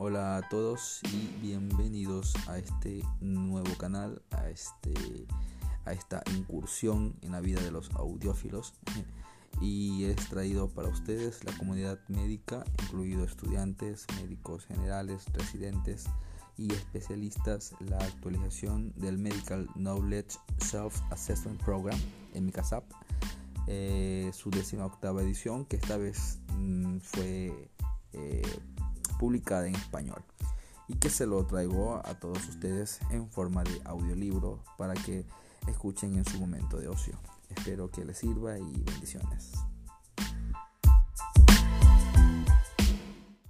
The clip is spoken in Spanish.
Hola a todos y bienvenidos a este nuevo canal, a, este, a esta incursión en la vida de los audiófilos. Y he traído para ustedes la comunidad médica, incluido estudiantes, médicos generales, residentes y especialistas, la actualización del Medical Knowledge Self-Assessment Program en eh, su décima octava edición, que esta vez mm, fue publicada en español y que se lo traigo a todos ustedes en forma de audiolibro para que escuchen en su momento de ocio. Espero que les sirva y bendiciones.